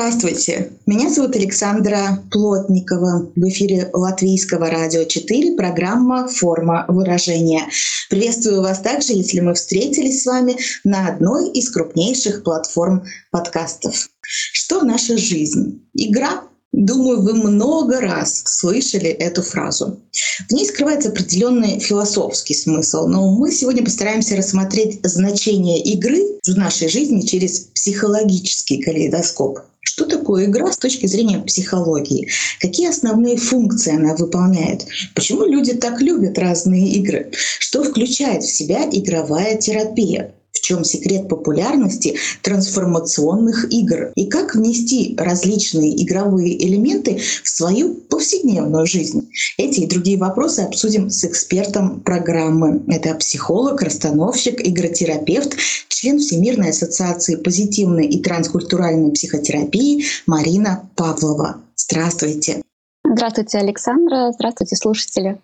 Здравствуйте, меня зовут Александра Плотникова. В эфире Латвийского радио 4 программа «Форма выражения». Приветствую вас также, если мы встретились с вами на одной из крупнейших платформ подкастов. Что наша жизнь? Игра Думаю, вы много раз слышали эту фразу. В ней скрывается определенный философский смысл, но мы сегодня постараемся рассмотреть значение игры в нашей жизни через психологический калейдоскоп. Что такое игра с точки зрения психологии? Какие основные функции она выполняет? Почему люди так любят разные игры? Что включает в себя игровая терапия? В чем секрет популярности трансформационных игр? И как внести различные игровые элементы в свою повседневную жизнь? Эти и другие вопросы обсудим с экспертом программы. Это психолог, расстановщик, игротерапевт, член Всемирной ассоциации позитивной и транскультуральной психотерапии Марина Павлова. Здравствуйте. Здравствуйте, Александра. Здравствуйте, слушатели.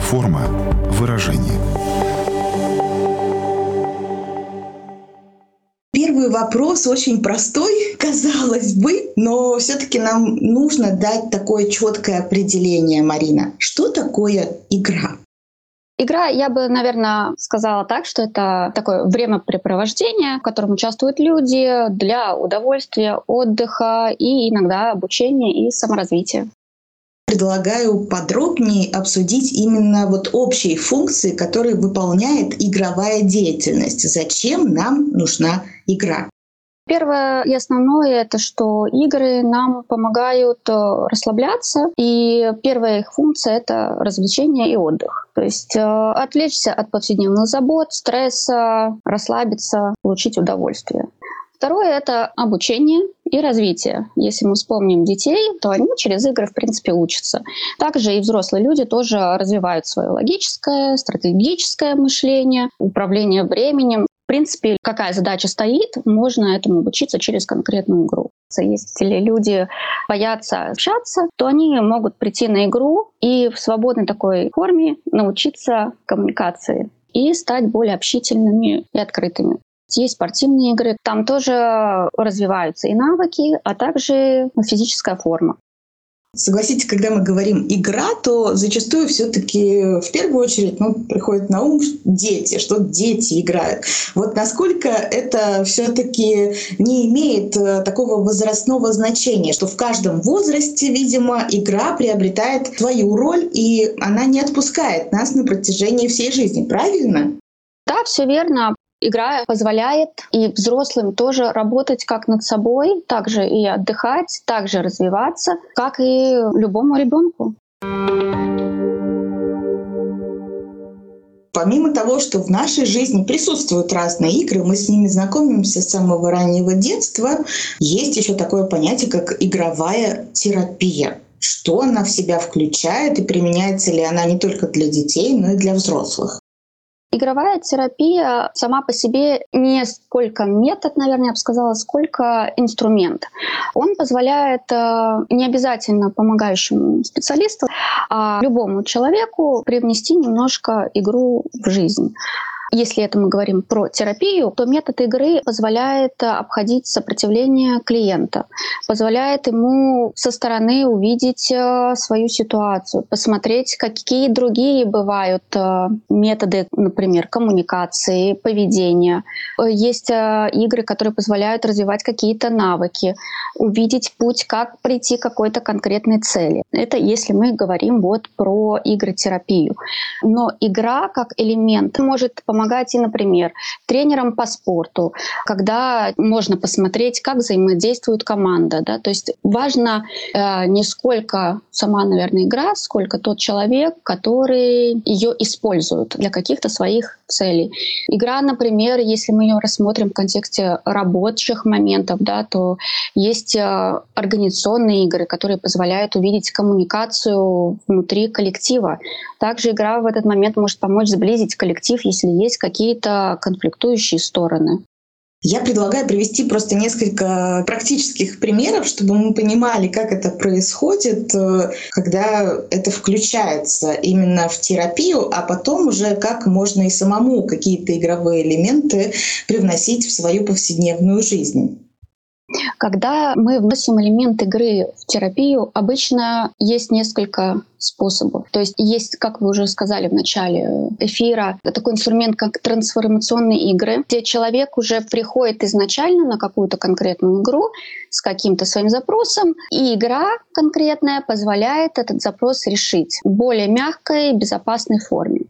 Форма выражения. Первый вопрос очень простой, казалось бы, но все-таки нам нужно дать такое четкое определение, Марина. Что такое игра? Игра, я бы, наверное, сказала так, что это такое времяпрепровождение, в котором участвуют люди для удовольствия, отдыха и иногда обучения и саморазвития предлагаю подробнее обсудить именно вот общие функции, которые выполняет игровая деятельность. Зачем нам нужна игра? Первое и основное — это что игры нам помогают э, расслабляться, и первая их функция — это развлечение и отдых. То есть э, отвлечься от повседневных забот, стресса, расслабиться, получить удовольствие. Второе — это обучение и развитие. Если мы вспомним детей, то они через игры, в принципе, учатся. Также и взрослые люди тоже развивают свое логическое, стратегическое мышление, управление временем. В принципе, какая задача стоит, можно этому обучиться через конкретную игру. Если люди боятся общаться, то они могут прийти на игру и в свободной такой форме научиться коммуникации и стать более общительными и открытыми. Есть спортивные игры, там тоже развиваются и навыки, а также физическая форма. Согласитесь, когда мы говорим игра, то зачастую все-таки в первую очередь ну, приходит на ум дети, что дети играют. Вот насколько это все-таки не имеет э, такого возрастного значения, что в каждом возрасте, видимо, игра приобретает свою роль, и она не отпускает нас на протяжении всей жизни. Правильно? Да, все верно. Игра позволяет и взрослым тоже работать как над собой, также и отдыхать, также развиваться, как и любому ребенку. Помимо того, что в нашей жизни присутствуют разные игры, мы с ними знакомимся с самого раннего детства, есть еще такое понятие, как игровая терапия. Что она в себя включает и применяется ли она не только для детей, но и для взрослых? Игровая терапия сама по себе не сколько метод, наверное, я бы сказала, сколько инструмент. Он позволяет э, не обязательно помогающему специалисту, а любому человеку привнести немножко игру в жизнь. Если это мы говорим про терапию, то метод игры позволяет обходить сопротивление клиента, позволяет ему со стороны увидеть э, свою ситуацию, посмотреть, какие другие бывают э, методы, например, коммуникации, поведения. Есть э, игры, которые позволяют развивать какие-то навыки, увидеть путь, как прийти к какой-то конкретной цели. Это если мы говорим вот про игры-терапию. Но игра как элемент может помогать помогать и, например, тренерам по спорту, когда можно посмотреть, как взаимодействует команда. Да? То есть важно э, не сколько сама, наверное, игра, сколько тот человек, который ее использует для каких-то своих целей. Игра, например, если мы ее рассмотрим в контексте рабочих моментов, да, то есть э, организационные игры, которые позволяют увидеть коммуникацию внутри коллектива. Также игра в этот момент может помочь сблизить коллектив, если есть какие-то конфликтующие стороны. Я предлагаю привести просто несколько практических примеров, чтобы мы понимали, как это происходит, э, когда это включается именно в терапию, а потом уже как можно и самому какие-то игровые элементы привносить в свою повседневную жизнь. Когда мы вносим элемент игры в терапию, обычно есть несколько способов. То есть есть, как вы уже сказали в начале эфира, такой инструмент, как трансформационные игры, где человек уже приходит изначально на какую-то конкретную игру с каким-то своим запросом, и игра конкретная позволяет этот запрос решить в более мягкой, безопасной форме.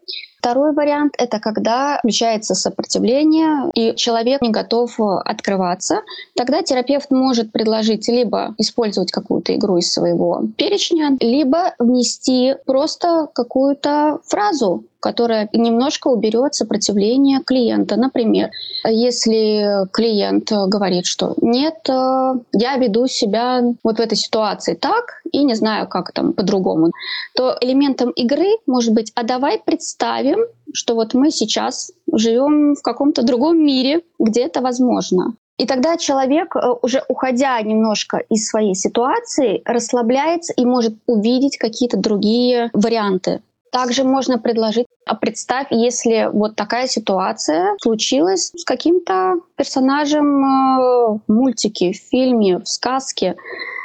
Второй вариант — это когда включается сопротивление, и человек не готов открываться. Тогда терапевт может предложить либо использовать какую-то игру из своего перечня, либо внести просто какую-то фразу, которая немножко уберет сопротивление клиента. Например, если клиент говорит, что нет, э, я веду себя вот в этой ситуации так и не знаю, как там по-другому, то элементом игры может быть, а давай представим, что вот мы сейчас живем в каком-то другом мире, где это возможно. И тогда человек, э, уже уходя немножко из своей ситуации, расслабляется и может увидеть какие-то другие варианты. Также можно предложить, а представь, если вот такая ситуация случилась с каким-то персонажем э, в мультике, в фильме, в сказке,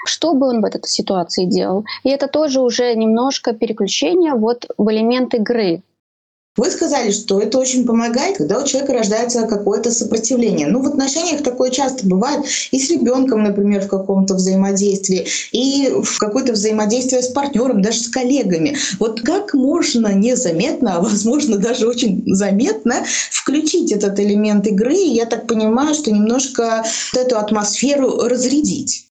что бы он в этой ситуации делал. И это тоже уже немножко переключение вот в элемент игры. Вы сказали, что это очень помогает, когда у человека рождается какое-то сопротивление. Ну, в отношениях такое часто бывает и с ребенком, например, в каком-то взаимодействии, и в какое-то взаимодействие с партнером, даже с коллегами. Вот как можно незаметно, а возможно даже очень заметно включить этот элемент игры, я так понимаю, что немножко вот эту атмосферу разрядить.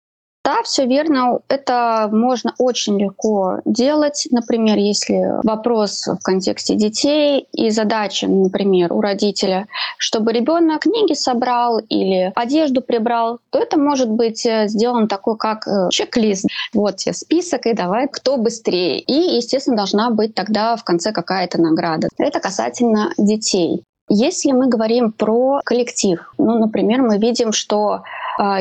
Да, все верно. Это можно очень легко делать. Например, если вопрос в контексте детей и задача, например, у родителя, чтобы ребенок книги собрал или одежду прибрал, то это может быть э, сделан такой, как э, чек-лист. Вот тебе список, и давай, кто быстрее. И, естественно, должна быть тогда в конце какая-то награда. Это касательно детей. Если мы говорим про коллектив, ну, например, мы видим, что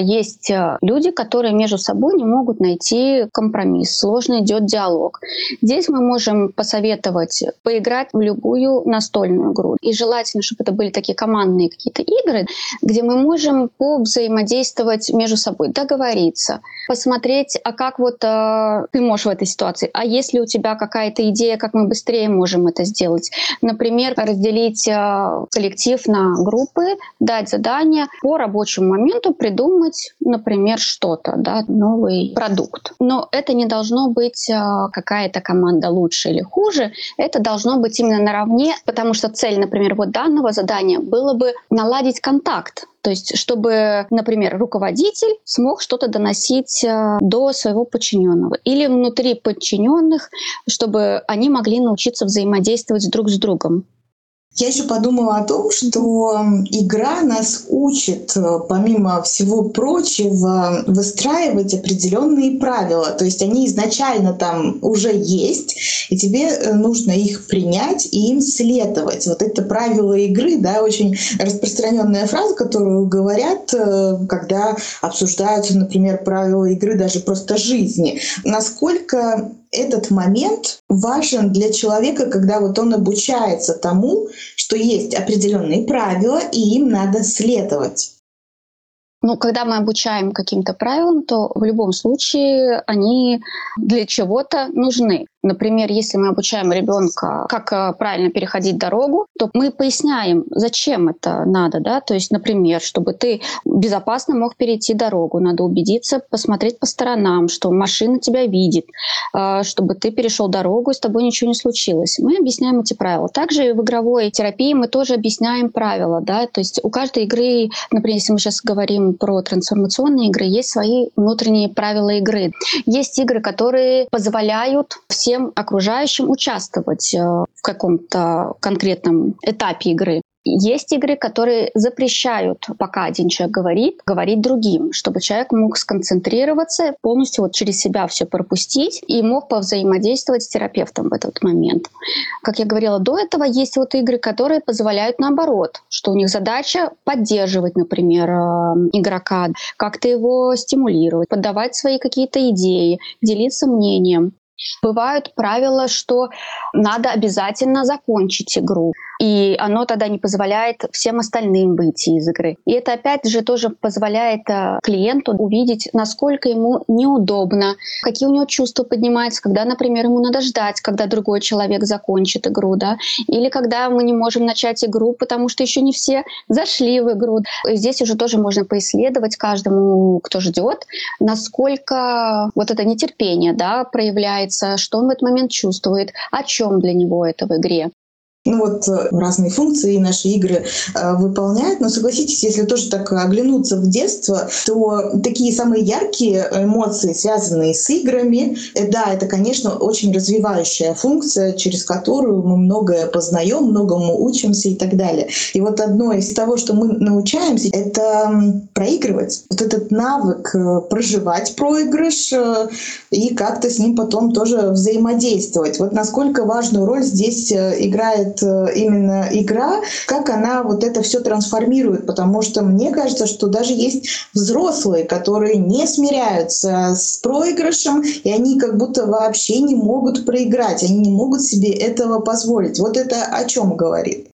есть э, люди, которые между собой не могут найти компромисс, сложно идет диалог. Здесь мы можем посоветовать поиграть в любую настольную игру. И желательно, чтобы это были такие командные какие-то игры, где мы можем взаимодействовать между собой, договориться, посмотреть, а как вот э, ты можешь в этой ситуации, а если у тебя какая-то идея, как мы быстрее можем это сделать. Например, разделить э, коллектив на группы, дать задание по рабочему моменту придумать придумать, например, что-то, да, новый продукт. Но это не должно быть а, какая-то команда лучше или хуже. Это должно быть именно наравне, потому что цель, например, вот данного задания было бы наладить контакт то есть, чтобы, например, руководитель смог что-то доносить а, до своего подчиненного. Или внутри подчиненных, чтобы они могли научиться взаимодействовать друг с другом. Я еще подумала о том, что игра нас учит, э, помимо всего прочего, выстраивать определенные правила. То есть они изначально там уже есть, и тебе э, нужно их принять и им следовать. Вот это правило игры, да, очень распространенная фраза, которую говорят, э, когда обсуждаются, например, правила игры даже просто жизни. Насколько этот момент важен для человека, когда вот он обучается тому, что есть определенные правила, и им надо следовать. Ну, когда мы обучаем каким-то правилам, то в любом случае они для чего-то нужны. Например, если мы обучаем ребенка, как э, правильно переходить дорогу, то мы поясняем, зачем это надо, да, то есть, например, чтобы ты безопасно мог перейти дорогу, надо убедиться, посмотреть по сторонам, что машина тебя видит, э, чтобы ты перешел дорогу и с тобой ничего не случилось. Мы объясняем эти правила. Также в игровой терапии мы тоже объясняем правила, да, то есть у каждой игры, например, если мы сейчас говорим про трансформационные игры, есть свои внутренние правила игры. Есть игры, которые позволяют всем всем окружающим участвовать э, в каком-то конкретном этапе игры. Есть игры, которые запрещают, пока один человек говорит, говорить другим, чтобы человек мог сконцентрироваться, полностью вот через себя все пропустить и мог повзаимодействовать с терапевтом в этот момент. Как я говорила до этого, есть вот игры, которые позволяют наоборот, что у них задача поддерживать, например, э, игрока, как-то его стимулировать, подавать свои какие-то идеи, делиться мнением. Бывают правила, что надо обязательно закончить игру и оно тогда не позволяет всем остальным выйти из игры. И это опять же тоже позволяет э, клиенту увидеть, насколько ему неудобно, какие у него чувства поднимаются, когда, например, ему надо ждать, когда другой человек закончит игру, да, или когда мы не можем начать игру, потому что еще не все зашли в игру. Здесь уже тоже можно поисследовать каждому, кто ждет, насколько вот это нетерпение, да, проявляется, что он в этот момент чувствует, о чем для него это в игре. Ну вот э, разные функции наши игры э, выполняют, но согласитесь, если тоже так оглянуться в детство, то такие самые яркие эмоции, связанные с играми, э, да, это, конечно, очень развивающая функция, через которую мы многое познаем, многому учимся и так далее. И вот одно из того, что мы научаемся, это проигрывать. Вот этот навык э, проживать проигрыш э, и как-то с ним потом тоже взаимодействовать. Вот насколько важную роль здесь э, играет Э, именно игра, как она вот это все трансформирует, потому что мне кажется, что даже есть взрослые, которые не смиряются с проигрышем, и они как будто вообще не могут проиграть, они не могут себе этого позволить. Вот это о чем говорит?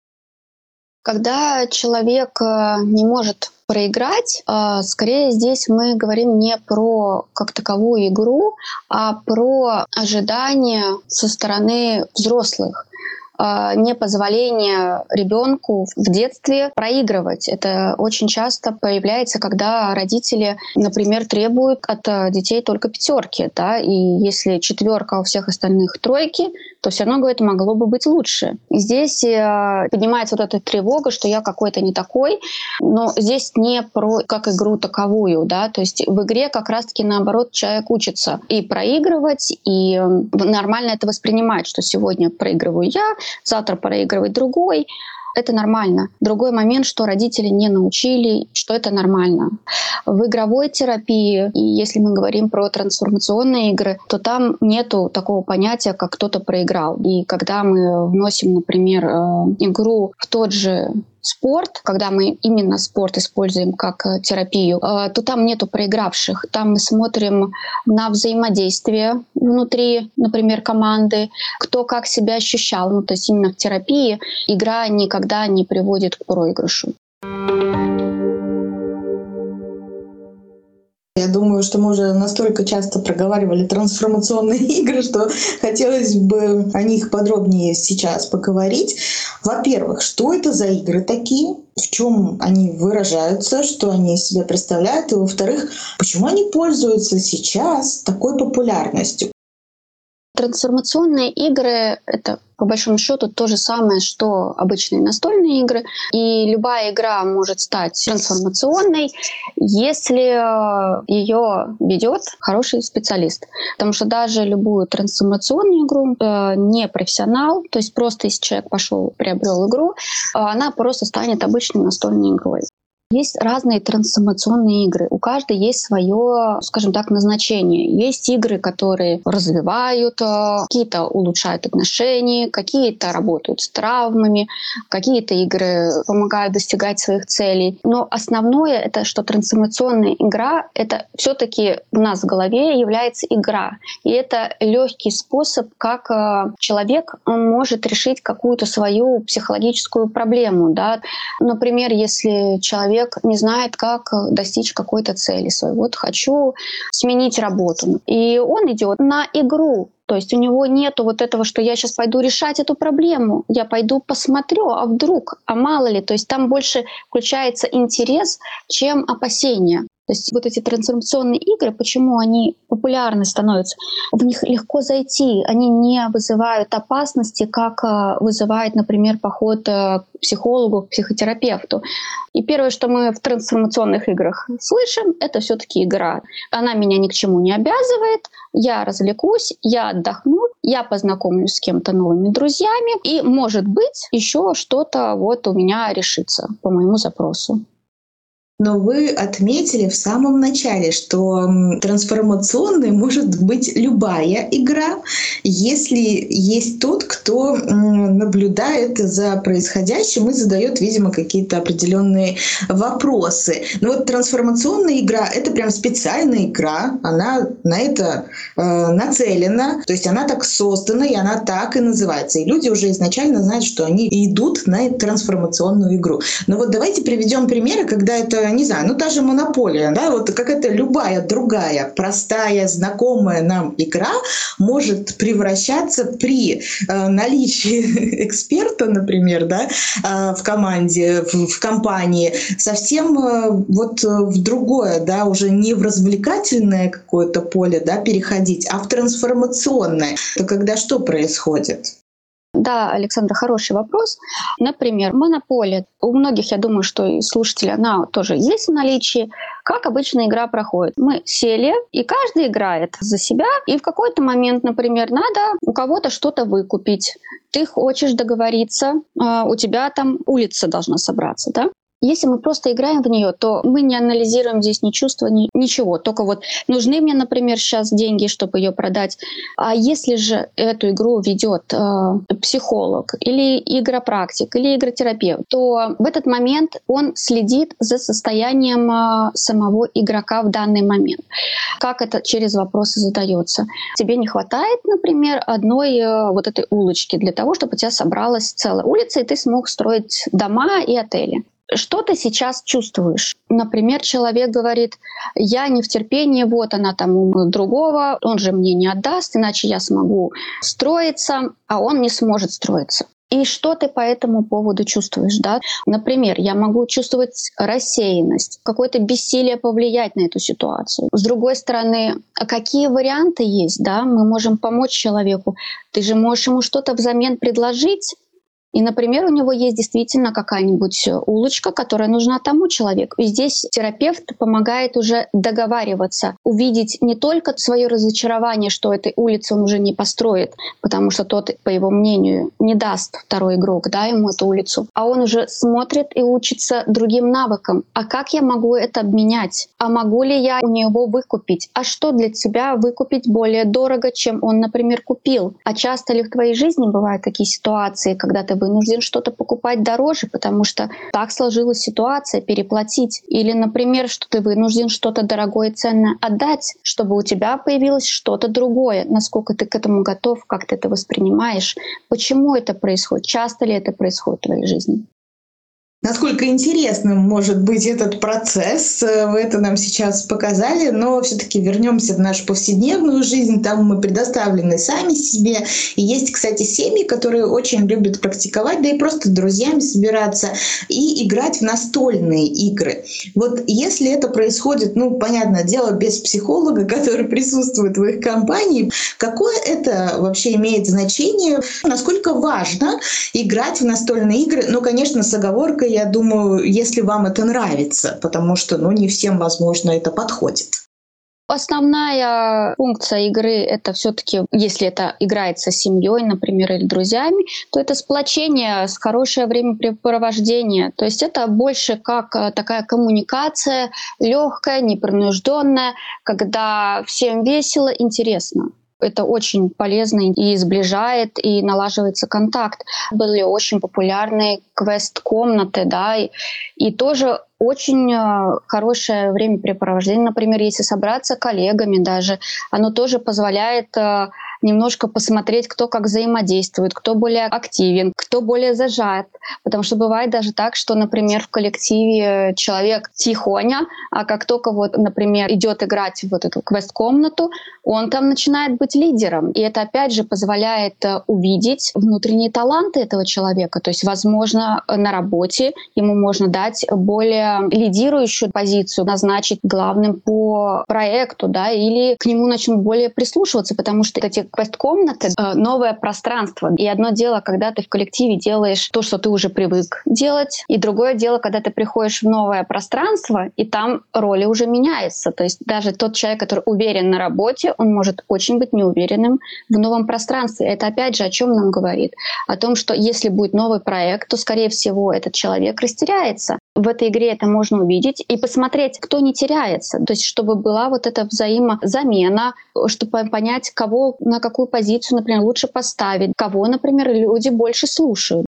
Когда человек э, не может проиграть, э, скорее здесь мы говорим не про как таковую игру, а про ожидания со стороны взрослых. А, непозволение ребенку в детстве проигрывать. Это очень часто появляется, когда родители, например, требуют от э, детей только пятерки, да, и если четверка у всех остальных тройки, то все равно, говорит, могло бы быть лучше. И здесь э, поднимается вот эта тревога, что я какой-то не такой, но здесь не про как игру таковую, да, то есть в игре как раз-таки наоборот человек учится и проигрывать, и нормально это воспринимать, что сегодня проигрываю я, завтра проигрывать другой. Это нормально. Другой момент, что родители не научили, что это нормально. В игровой терапии, и если мы говорим про трансформационные игры, то там нету такого понятия, как кто-то проиграл. И когда мы вносим, например, э, игру в тот же спорт, когда мы именно спорт используем как э, терапию, э, то там нету проигравших. Там мы смотрим на взаимодействие внутри, например, команды, кто как себя ощущал. Ну, то есть именно в терапии игра никогда не приводит к проигрышу. Я думаю, что мы уже настолько часто проговаривали трансформационные игры, что хотелось бы о них подробнее сейчас поговорить. Во-первых, что это за игры такие? В чем они выражаются, что они из себя представляют? И во-вторых, почему они пользуются сейчас такой популярностью? Трансформационные игры — это по большому счету то же самое, что обычные настольные игры. И любая игра может стать трансформационной, если э, ее ведет хороший специалист. Потому что даже любую трансформационную игру э, не профессионал, то есть просто если человек пошел, приобрел игру, э, она просто станет обычной настольной игрой. Есть разные трансформационные игры. У каждой есть свое, скажем так, назначение. Есть игры, которые развивают, э, какие-то улучшают отношения, какие-то работают с травмами, какие-то игры помогают достигать своих целей. Но основное это, что трансформационная игра — это все-таки у нас в голове является игра. И это легкий способ, как э, человек может решить какую-то свою психологическую проблему. Да? Например, если человек человек не знает, как достичь какой-то цели своей. Вот хочу сменить работу. И он идет на игру, то есть у него нету вот этого, что я сейчас пойду решать эту проблему, я пойду посмотрю, а вдруг, а мало ли. То есть там больше включается интерес, чем опасение. То есть вот эти трансформационные игры, почему они популярны становятся? В них легко зайти, они не вызывают опасности, как э, вызывает, например, поход э, к психологу, к психотерапевту. И первое, что мы в трансформационных играх слышим, это все-таки игра. Она меня ни к чему не обязывает, я развлекусь, я отдохну, я познакомлюсь с кем-то новыми друзьями, и, может быть, еще что-то вот у меня решится по моему запросу. Но вы отметили в самом начале, что трансформационной может быть любая игра, если есть тот, кто наблюдает за происходящим и задает, видимо, какие-то определенные вопросы. Но вот трансформационная игра — это прям специальная игра, она на это э, нацелена, то есть она так создана, и она так и называется. И люди уже изначально знают, что они идут на трансформационную игру. Но вот давайте приведем примеры, когда это не знаю, ну та же монополия, да, вот как это любая другая простая, знакомая нам игра может превращаться при э, наличии эксперта, например, да, э, в команде, в, в компании, совсем э, вот в другое, да, уже не в развлекательное какое-то поле, да, переходить, а в трансформационное. То когда что происходит? Да, Александр, хороший вопрос. Например, монополия. У многих, я думаю, что и слушатели, она тоже есть в наличии. Как обычно игра проходит? Мы сели, и каждый играет за себя, и в какой-то момент, например, надо у кого-то что-то выкупить. Ты хочешь договориться, а, у тебя там улица должна собраться, да? Если мы просто играем в нее, то мы не анализируем здесь ни чувства, ни, ничего. Только вот нужны мне, например, сейчас деньги, чтобы ее продать. А если же эту игру ведет э, психолог или игропрактик или игротерапевт, то в этот момент он следит за состоянием э, самого игрока в данный момент. Как это через вопросы задается. Тебе не хватает, например, одной э, вот этой улочки для того, чтобы у тебя собралась целая улица, и ты смог строить дома и отели. Что ты сейчас чувствуешь? Например, человек говорит, я не в терпении, вот она там у другого, он же мне не отдаст, иначе я смогу строиться, а он не сможет строиться. И что ты по этому поводу чувствуешь, да? Например, я могу чувствовать рассеянность, какое-то бессилие повлиять на эту ситуацию. С другой стороны, какие варианты есть, да? Мы можем помочь человеку. Ты же можешь ему что-то взамен предложить, и, например, у него есть действительно какая-нибудь улочка, которая нужна тому человеку. И здесь терапевт помогает уже договариваться, увидеть не только свое разочарование, что этой улицы он уже не построит, потому что тот, по его мнению, не даст второй игрок да, ему эту улицу, а он уже смотрит и учится другим навыкам. А как я могу это обменять? А могу ли я у него выкупить? А что для тебя выкупить более дорого, чем он, например, купил? А часто ли в твоей жизни бывают такие ситуации, когда ты вынужден что-то покупать дороже, потому что так сложилась ситуация, переплатить. Или, например, что ты вынужден что-то дорогое и ценное отдать, чтобы у тебя появилось что-то другое. Насколько ты к этому готов, как ты это воспринимаешь, почему это происходит, часто ли это происходит в твоей жизни насколько интересным может быть этот процесс. Э, вы это нам сейчас показали, но все-таки вернемся в нашу повседневную жизнь. Там мы предоставлены сами себе. И есть, кстати, семьи, которые очень любят практиковать, да и просто друзьями собираться и играть в настольные игры. Вот если это происходит, ну, понятное дело, без психолога, который присутствует в их компании, какое это вообще имеет значение? Насколько важно играть в настольные игры? Ну, конечно, с оговоркой я думаю, если вам это нравится, потому что ну, не всем, возможно, это подходит. Основная функция игры это все-таки, если это играется с семьей, например, или друзьями, то это сплочение, хорошее времяпрепровождение. То есть это больше как э, такая коммуникация легкая, непринужденная, когда всем весело, интересно. Это очень полезно и сближает, и налаживается контакт. Были очень популярные квест-комнаты, да, и, и тоже очень э, хорошее времяпрепровождение. Например, если собраться коллегами даже, оно тоже позволяет э, немножко посмотреть, кто как взаимодействует, кто более активен, кто более зажат. Потому что бывает даже так, что, например, в коллективе человек тихоня, а как только вот, например, идет играть в вот эту квест-комнату, он там начинает быть лидером. И это, опять же, позволяет э, увидеть внутренние таланты этого человека. То есть, возможно, на работе ему можно дать более лидирующую позицию, назначить главным по проекту, да, или к нему начнут более прислушиваться, потому что эти квест-комнаты э, — новое пространство. И одно дело, когда ты в коллективе делаешь то, что ты уже привык делать, и другое дело, когда ты приходишь в новое пространство, и там роли уже меняются. То есть даже тот человек, который уверен на работе, он может очень быть неуверенным в новом пространстве. Это опять же о чем нам говорит? О том, что если будет новый проект, то, скорее всего, этот человек растеряется. В этой игре это можно увидеть и посмотреть, кто не теряется. То есть, чтобы была вот эта взаимозамена, чтобы понять, кого на какую позицию, например, лучше поставить, кого, например, люди больше слушают.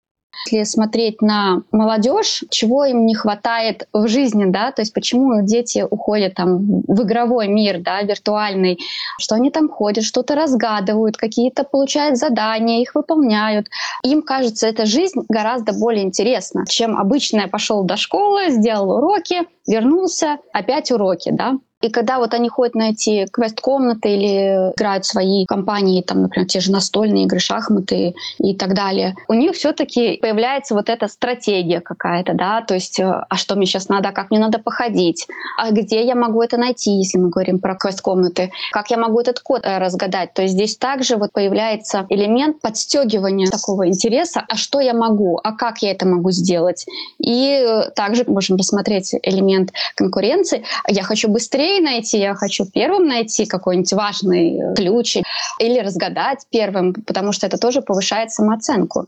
Если смотреть на молодежь, чего им не хватает в жизни, да, то есть почему дети уходят там в игровой мир, да, виртуальный, что они там ходят, что-то разгадывают, какие-то получают задания, их выполняют. Им кажется, эта жизнь гораздо более интересна, чем обычная пошел до школы, сделал уроки, вернулся, опять уроки, да. И когда вот они ходят на эти квест-комнаты или играют свои компании, там, например, те же настольные игры, шахматы и так далее, у них все-таки появляется вот эта стратегия какая-то, да, то есть, э, а что мне сейчас надо, а как мне надо походить, а где я могу это найти, если мы говорим про квест-комнаты, как я могу этот код э, разгадать. То есть здесь также вот появляется элемент подстегивания такого интереса, а что я могу, а как я это могу сделать. И э, также можем рассмотреть элемент конкуренции. Я хочу быстрее быстрее найти, я хочу первым найти какой-нибудь важный ключ или разгадать первым, потому что это тоже повышает самооценку.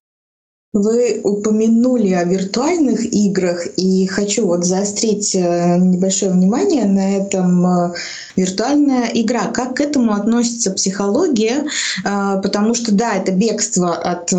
Вы упомянули о виртуальных играх, и хочу вот заострить э, небольшое внимание на этом э, виртуальная игра. Как к этому относится психология? Э, потому что, да, это бегство от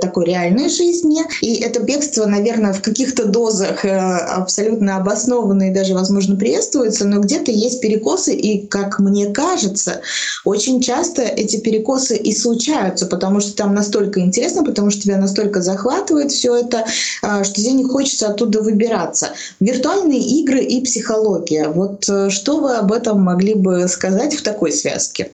такой реальной жизни, и это бегство, наверное, в каких-то дозах абсолютно обоснованно и даже, возможно, приветствуется, но где-то есть перекосы, и, как мне кажется, очень часто эти перекосы и случаются, потому что там настолько интересно, потому что тебя настолько захватывает, захватывает все это, а, что тебе не хочется оттуда выбираться. Виртуальные игры и психология. Вот э, что вы об этом могли бы сказать в такой связке?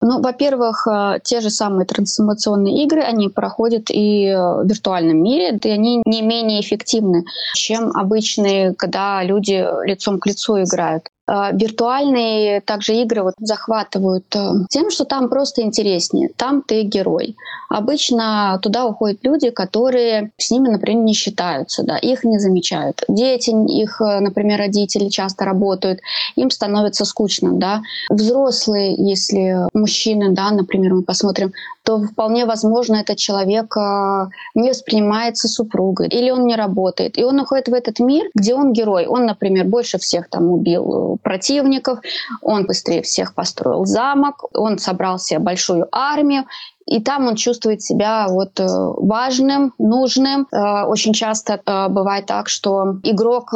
Ну, во-первых, э, те же самые трансформационные игры, они проходят и в виртуальном мире, и они не менее эффективны, чем обычные, когда люди лицом к лицу играют. А, виртуальные также игры вот захватывают э, тем, что там просто интереснее. Там ты герой. Обычно туда уходят люди, которые с ними, например, не считаются, да, их не замечают. Дети, их, э, например, родители часто работают, им становится скучно, да. Взрослые, если мужчины, да, например, мы посмотрим, то вполне возможно этот человек э, не воспринимается супругой или он не работает. И он уходит в этот мир, где он герой. Он, например, больше всех там убил противников, он быстрее всех построил замок, он собрал себе большую армию, и там он чувствует себя вот э, важным, нужным. Э, очень часто э, бывает так, что игрок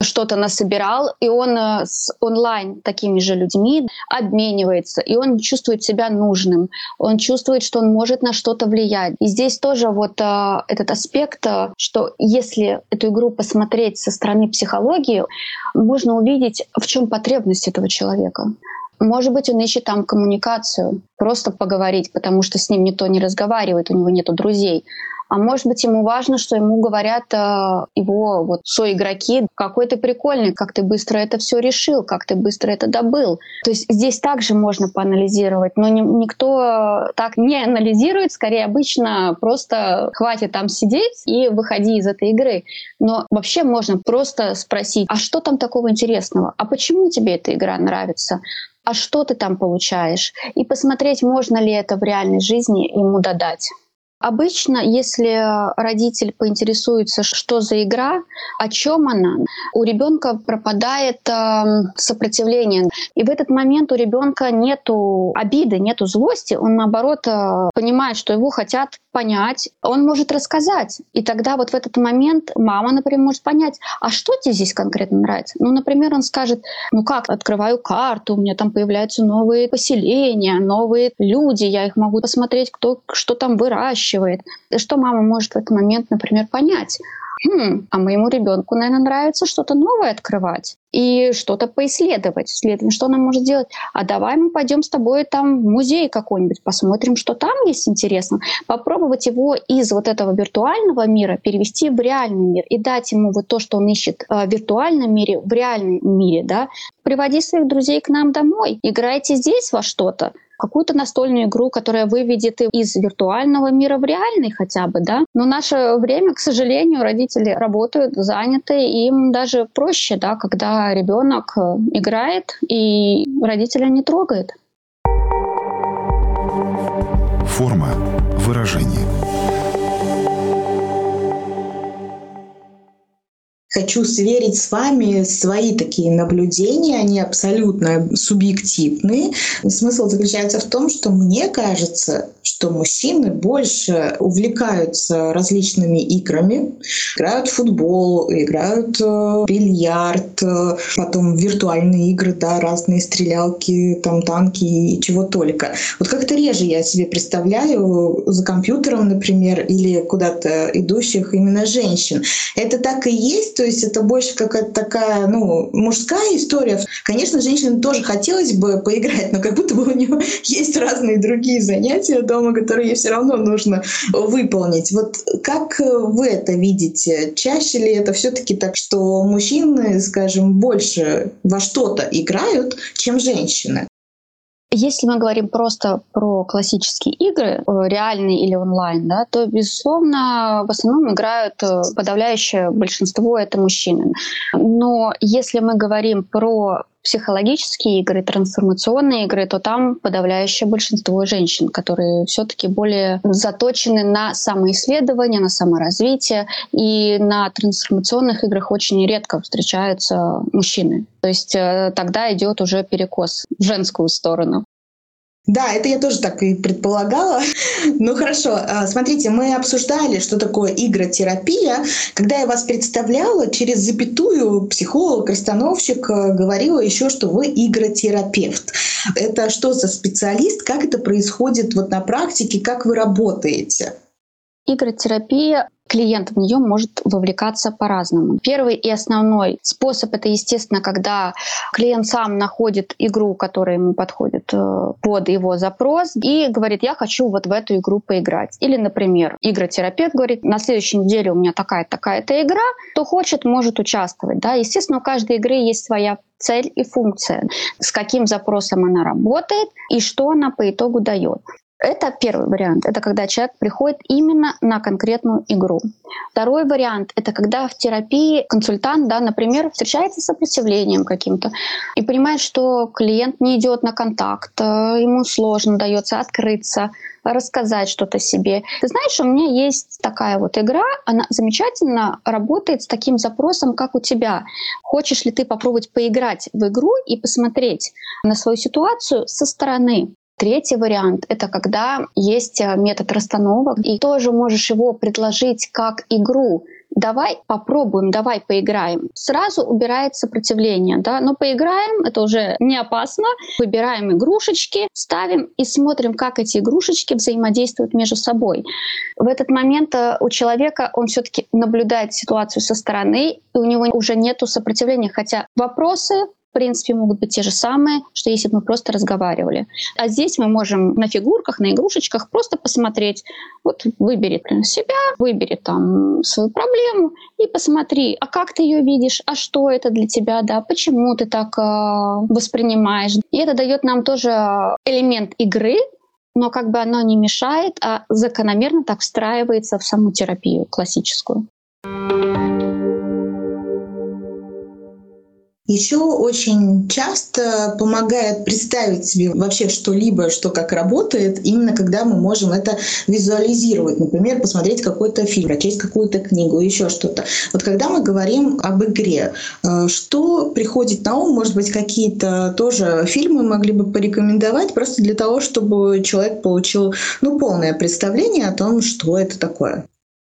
что-то насобирал, и он с онлайн такими же людьми обменивается, и он чувствует себя нужным, он чувствует, что он может на что-то влиять. И здесь тоже вот этот аспект, что если эту игру посмотреть со стороны психологии, можно увидеть, в чем потребность этого человека. Может быть, он ищет там коммуникацию, просто поговорить, потому что с ним никто не разговаривает, у него нету друзей. А может быть, ему важно, что ему говорят э, его вот соигроки, какой ты прикольный, как ты быстро это все решил, как ты быстро это добыл. То есть здесь также можно поанализировать, но ни, никто так не анализирует, скорее обычно просто хватит там сидеть и выходи из этой игры. Но вообще можно просто спросить, а что там такого интересного? А почему тебе эта игра нравится? А что ты там получаешь, и посмотреть, можно ли это в реальной жизни ему додать. Обычно, если родитель поинтересуется, что за игра, о чем она, у ребенка пропадает э, сопротивление. И в этот момент у ребенка нету обиды, нету злости. Он наоборот э, понимает, что его хотят понять. Он может рассказать. И тогда вот в этот момент мама, например, может понять, а что тебе здесь конкретно нравится? Ну, например, он скажет, ну как, открываю карту, у меня там появляются новые поселения, новые люди, я их могу посмотреть, кто что там выращивает. И что мама может в этот момент, например, понять? хм, а моему ребенку, наверное, нравится что-то новое открывать и что-то поисследовать. Следовательно, что она может делать? А давай мы пойдем с тобой там в музей какой-нибудь, посмотрим, что там есть интересно. Попробовать его из вот этого виртуального мира перевести в реальный мир и дать ему вот то, что он ищет э, в виртуальном мире, в реальном мире. Да? Приводи своих друзей к нам домой, играйте здесь во что-то какую-то настольную игру, которая выведет из виртуального мира в реальный хотя бы, да. Но наше время, к сожалению, родители работают, заняты, и им даже проще, да, когда ребенок э, играет и родителя не трогает. Форма выражения. Хочу сверить с вами свои такие наблюдения, они абсолютно субъективные. Смысл заключается в том, что мне кажется, что мужчины больше увлекаются различными играми, играют в футбол, играют в бильярд, потом виртуальные игры, да, разные стрелялки, там танки и чего только. Вот как-то реже я себе представляю за компьютером, например, или куда-то идущих именно женщин. Это так и есть, то есть это больше какая-то такая, ну, мужская история. Конечно, женщинам тоже хотелось бы поиграть, но как будто бы у нее есть разные другие занятия дома, которые ей все равно нужно выполнить. Вот как вы это видите? Чаще ли это все-таки так, что мужчины, скажем, больше во что-то играют, чем женщины? Если мы говорим просто про классические игры, э, реальные или онлайн, да, то, безусловно, в основном играют э, подавляющее большинство это мужчины. Но если мы говорим про психологические игры, трансформационные игры, то там подавляющее большинство женщин, которые все-таки более заточены на самоисследование, на саморазвитие. И на трансформационных играх очень редко встречаются мужчины. То есть э, тогда идет уже перекос в женскую сторону. Да, это я тоже так и предполагала. Ну хорошо, а, смотрите, мы обсуждали, что такое игротерапия. Когда я вас представляла, через запятую психолог, расстановщик э, говорила еще, что вы игротерапевт. Это что за специалист? Как это происходит вот на практике? Как вы работаете? Игротерапия клиент в нее может вовлекаться по-разному. Первый и основной способ это, естественно, когда клиент сам находит игру, которая ему подходит э, под его запрос и говорит, я хочу вот в эту игру поиграть. Или, например, игротерапевт говорит, на следующей неделе у меня такая-такая-то игра, кто хочет, может участвовать. Да? Естественно, у каждой игры есть своя цель и функция, с каким запросом она работает и что она по итогу дает. Это первый вариант. Это когда человек приходит именно на конкретную игру. Второй вариант — это когда в терапии консультант, да, например, встречается с сопротивлением каким-то и понимает, что клиент не идет на контакт, э, ему сложно дается открыться, рассказать что-то себе. Ты знаешь, у меня есть такая вот игра, она замечательно работает с таким запросом, как у тебя. Хочешь ли ты попробовать поиграть в игру и посмотреть на свою ситуацию со стороны? Третий вариант — это когда есть э, метод расстановок, и тоже можешь его предложить как игру. Давай попробуем, давай поиграем. Сразу убирает сопротивление, да, но поиграем, это уже не опасно. Выбираем игрушечки, ставим и смотрим, как эти игрушечки взаимодействуют между собой. В этот момент э, у человека он все-таки наблюдает ситуацию со стороны, и у него уже нету сопротивления, хотя вопросы в принципе, могут быть те же самые, что если бы мы просто разговаривали. А здесь мы можем на фигурках, на игрушечках просто посмотреть. Вот выбери себя, выбери там свою проблему и посмотри, а как ты ее видишь, а что это для тебя, да, почему ты так э, воспринимаешь. И это дает нам тоже элемент игры, но как бы оно не мешает, а закономерно так встраивается в саму терапию классическую. Еще очень часто помогает представить себе вообще что-либо, что как работает, именно когда мы можем это визуализировать. Например, посмотреть какой-то фильм, прочесть какую-то книгу, еще что-то. Вот когда мы говорим об игре, э, что приходит на ум? Может быть, какие-то тоже фильмы могли бы порекомендовать, просто для того, чтобы человек получил ну, полное представление о том, что это такое?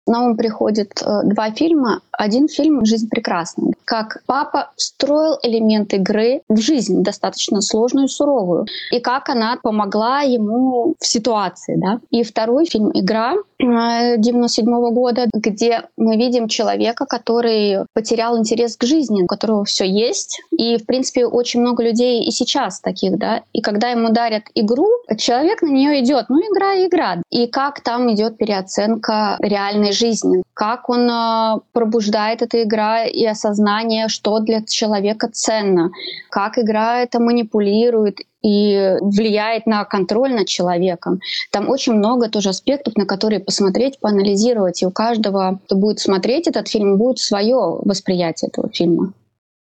На ум приходят э, два фильма. Один фильм «Жизнь прекрасна». Как папа встроил элемент игры в жизнь, достаточно сложную и суровую. И как она помогла ему в ситуации. Да? И второй фильм «Игра» 97 -го года, где мы видим человека, который потерял интерес к жизни, у которого все есть. И, в принципе, очень много людей и сейчас таких, да. И когда ему дарят игру, человек на нее идет. Ну, игра и игра. И как там идет переоценка реальной жизни, как он э, пробуждает эта игра и осознание, что для человека ценно, как игра это манипулирует и влияет на контроль над человеком. Там очень много тоже аспектов, на которые посмотреть, поанализировать. И у каждого, кто будет смотреть этот фильм, будет свое восприятие этого фильма.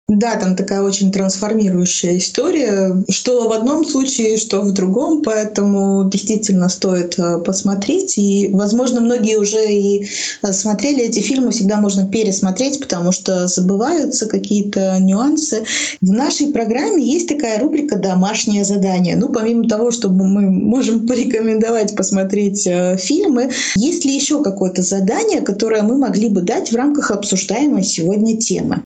Да, там такая очень трансформирующая история, что в одном случае, что в другом, поэтому действительно стоит э, посмотреть. И, возможно, многие уже и э, смотрели эти фильмы, всегда можно пересмотреть, потому что забываются какие-то нюансы. В нашей программе есть такая рубрика «Домашнее задание». Ну, помимо того, чтобы мы можем порекомендовать посмотреть э, фильмы, есть ли еще какое-то задание, которое мы могли бы дать в рамках обсуждаемой сегодня темы?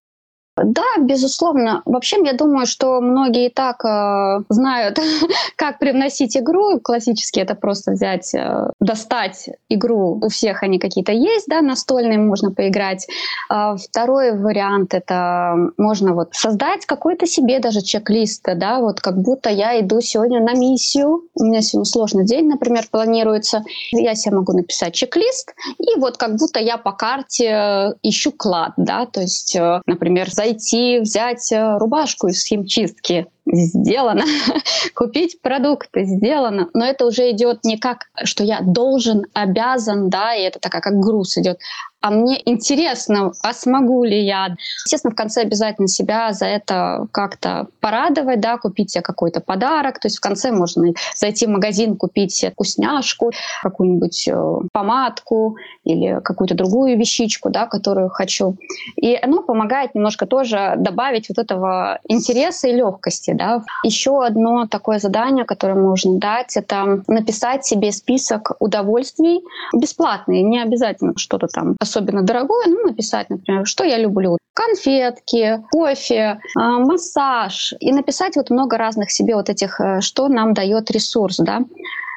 Да, безусловно. Вообще, я думаю, что многие и так э, знают, как привносить игру. Классически это просто взять, э, достать игру. У всех они какие-то есть, да, настольные можно поиграть. А второй вариант — это можно вот создать какой-то себе даже чек-лист, да, вот как будто я иду сегодня на миссию. У меня сегодня сложный день, например, планируется. Я себе могу написать чек-лист, и вот как будто я по карте ищу клад, да, то есть, э, например, зайти, взять э, рубашку из химчистки, сделано, купить продукты, сделано. Но это уже идет не как, что я должен, обязан, да, и это такая как груз идет, а мне интересно, а смогу ли я? Естественно, в конце обязательно себя за это как-то порадовать, да, купить себе какой-то подарок. То есть в конце можно зайти в магазин, купить себе вкусняшку, какую-нибудь э, помадку или какую-то другую вещичку, да, которую хочу. И оно помогает немножко тоже добавить вот этого интереса и легкости. Да. Еще одно такое задание, которое можно дать, это написать себе список удовольствий бесплатные, не обязательно что-то там особенно дорогое, ну, написать, например, что я люблю. Конфетки, кофе, а, массаж. И написать вот много разных себе вот этих, э, что нам дает ресурс, да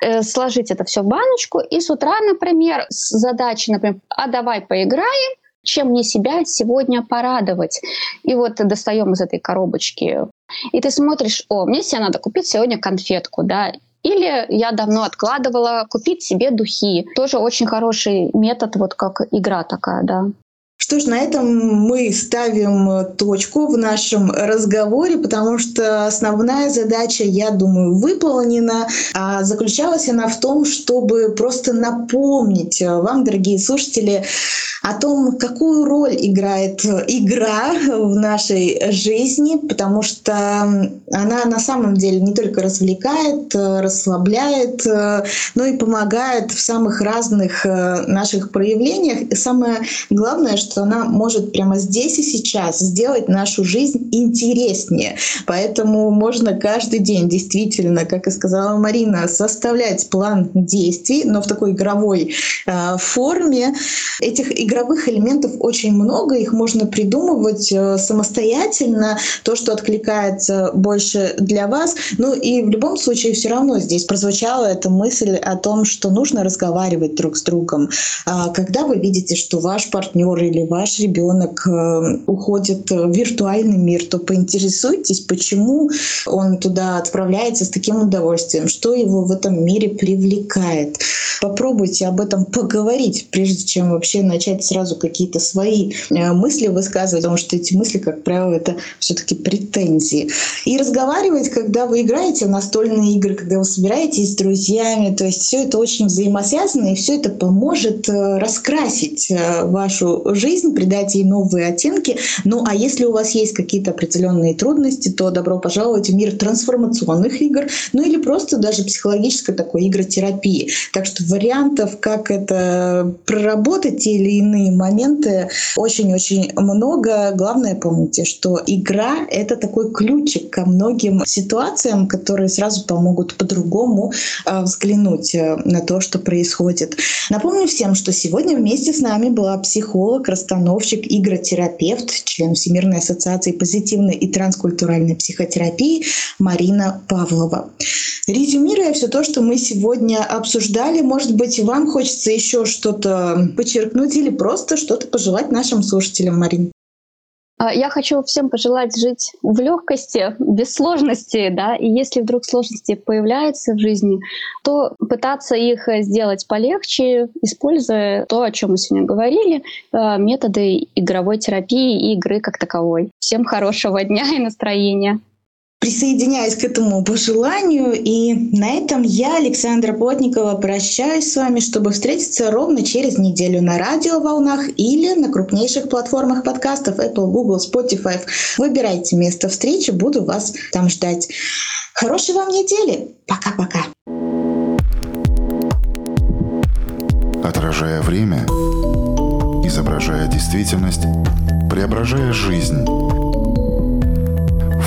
э, сложить это все в баночку и с утра, например, с задачей, например, а давай поиграем, чем мне себя сегодня порадовать. И вот достаем из этой коробочки. И ты смотришь, о, мне себе надо купить сегодня конфетку, да, или я давно откладывала купить себе духи. Тоже очень хороший метод, вот как игра такая, да. Что ж, на этом мы ставим точку в нашем разговоре, потому что основная задача, я думаю, выполнена. А заключалась она в том, чтобы просто напомнить вам, дорогие слушатели, о том, какую роль играет игра в нашей жизни, потому что она на самом деле не только развлекает, расслабляет, но и помогает в самых разных наших проявлениях. И самое главное, что она может прямо здесь и сейчас сделать нашу жизнь интереснее. Поэтому можно каждый день действительно, как и сказала Марина, составлять план действий, но в такой игровой э, форме. Этих игровых элементов очень много, их можно придумывать э, самостоятельно, то, что откликается больше для вас. Ну и в любом случае все равно здесь прозвучала эта мысль о том, что нужно разговаривать друг с другом. А когда вы видите, что ваш партнер или ваш ребенок э, уходит в виртуальный мир, то поинтересуйтесь, почему он туда отправляется с таким удовольствием, что его в этом мире привлекает. попробуйте об этом поговорить, прежде чем вообще начать сразу какие-то свои э, мысли высказывать, потому что эти мысли, как правило, это все-таки претензии. И разговаривать, когда вы играете в настольные игры, когда вы собираетесь с друзьями, то есть все это очень взаимосвязано, и все это поможет э, раскрасить э, вашу жизнь, придать ей новые оттенки. Ну а если у вас есть какие-то определенные трудности, то добро пожаловать в мир трансформационных игр, ну или просто даже психологической такой игротерапии. Так что вариантов, как это проработать, те или иные моменты, очень-очень много. Главное помните, что игра — это такой ключик ко многим ситуациям, которые сразу помогут по-другому э, взглянуть э, на то, что происходит. Напомню всем, что сегодня вместе с нами была психолог, расстановщик, игротерапевт, член Всемирной ассоциации позитивной и транскультуральной психотерапии Марина Павлова. Резюмируя все то, что мы сегодня обсуждали, может быть, вам хочется еще что-то подчеркнуть или просто что-то пожелать нашим слушателям, Марин? А, я хочу всем пожелать жить в легкости, без сложности, да, и если вдруг сложности появляются в жизни, то пытаться их сделать полегче, используя то, о чем мы сегодня говорили, а, методы игровой терапии и игры как таковой. Всем хорошего дня и настроения присоединяюсь к этому пожеланию. И на этом я, Александра Плотникова, прощаюсь с вами, чтобы встретиться ровно через неделю на радиоволнах или на крупнейших платформах подкастов Apple, Google, Spotify. Выбирайте место встречи, буду вас там ждать. Хорошей вам недели. Пока-пока. Отражая время, изображая действительность, преображая жизнь